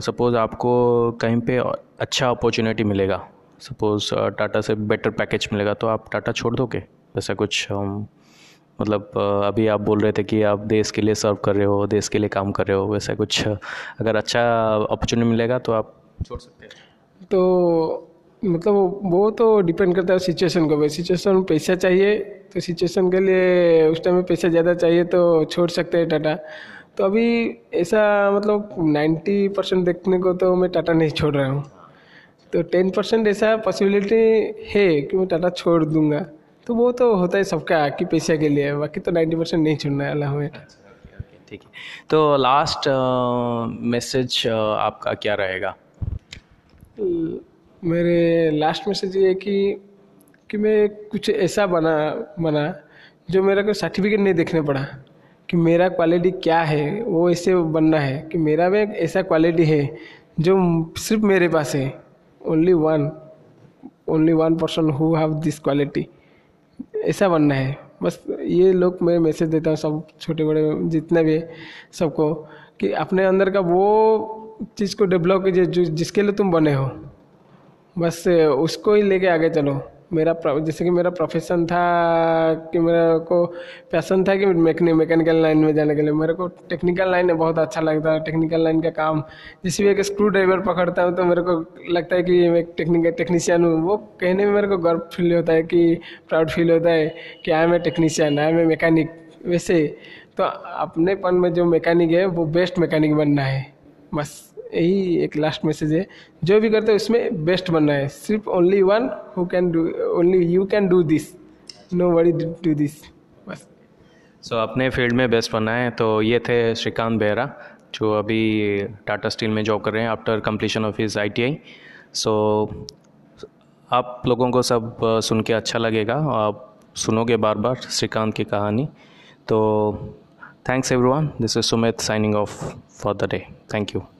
सपोज़ आपको कहीं पे अच्छा अपॉर्चुनिटी मिलेगा। सपोज़ टाटा से बेटर पैकेज मिलेगा तो आप टाटा छोड़ दोगे? ऐसा कुछ मतलब अभी आप बोल रहे थे कि आप देश के लिए सर्व कर रहे हो, देश के लिए काम कर रहे हो, वैसा कुछ, अगर अच्छा अपॉर्चुनिटी मिलेगा तो आप छोड़ सकते हैं। तो मतलब वो- वो तो डिपेंड करता है सिचुएशन को। भाई सिचुएशन में पैसा चाहिए तो सिचुएशन के लिए उस टाइम में पैसा ज़्यादा चाहिए तो छोड़ सकते हैं टाटा। तो अभी ऐसा मतलब नाइन्टी परसेंट देखने को तो मैं टाटा नहीं छोड़ रहा हूँ। तो टेन परसेंट ऐसा पॉसिबिलिटी है कि मैं टाटा छोड़ दूँगा। तो वो तो होता है सबका कि पैसे के लिए बाकी तो नाइन्टी परसेंट नहीं छोड़ना है हमें ठीक है। तो लास्ट मैसेज आपका क्या रहेगा? मेरे लास्ट मैसेज ये है कि कि मैं कुछ ऐसा बना बना, जो मेरा कोई सर्टिफिकेट नहीं देखने पड़ा, कि मेरा क्वालिटी क्या है, वो ऐसे बनना है, कि मेरा में ऐसा क्वालिटी है, जो सिर्फ़ मेरे पास है। Only one only one person who have this quality ऐसा बनना है। बस ये लोग मैं मैसेज देता हूँ, सब छोटे बड़े, जितने भी सबको, कि अपने अंदर का वो चीज़ को डेवलप कीजिए, जो जिसके लिए तुम बने हो। बस, उसको ही लेके आगे चलो। मेरा जैसे कि मेरा प्रोफेशन था कि मेरे को पैसन था कि मैकेनिक मैकेनिकल लाइन में जाने के लिए। मेरे को टेक्निकल लाइन में बहुत अच्छा लगता है टेक्निकल लाइन का काम। जैसे भी एक स्क्रू ड्राइवर पकड़ता हूँ तो मेरे को लगता है कि मैं टेक्निकल टेक्नीशियन हूँ। वो कहने में मेरे को गर्व फील होता है कि प्राउड फील होता है कि I am a technician I am a mechanic वैसे तो अपनेपन में जो मैकेनिक है, वो बेस्ट मैकेनिक बनना है। बस। यही एक लास्ट मैसेज है। जो भी करते हो उसमें बेस्ट बनना है। सिर्फ़ only one who can do only you can do this no worry do this बस। सो अपने फ़ील्ड में बेस्ट बनना है तो ये थे श्रीकांत बेहरा, जो अभी टाटा स्टील में जॉब कर रहे हैं after completion of his I so आप लोगों को सब सुन के अच्छा लगेगा। आप सुनोगे बार बार श्रीकांत की कहानी। तो thanks everyone this is Sumit signing off for the day thank you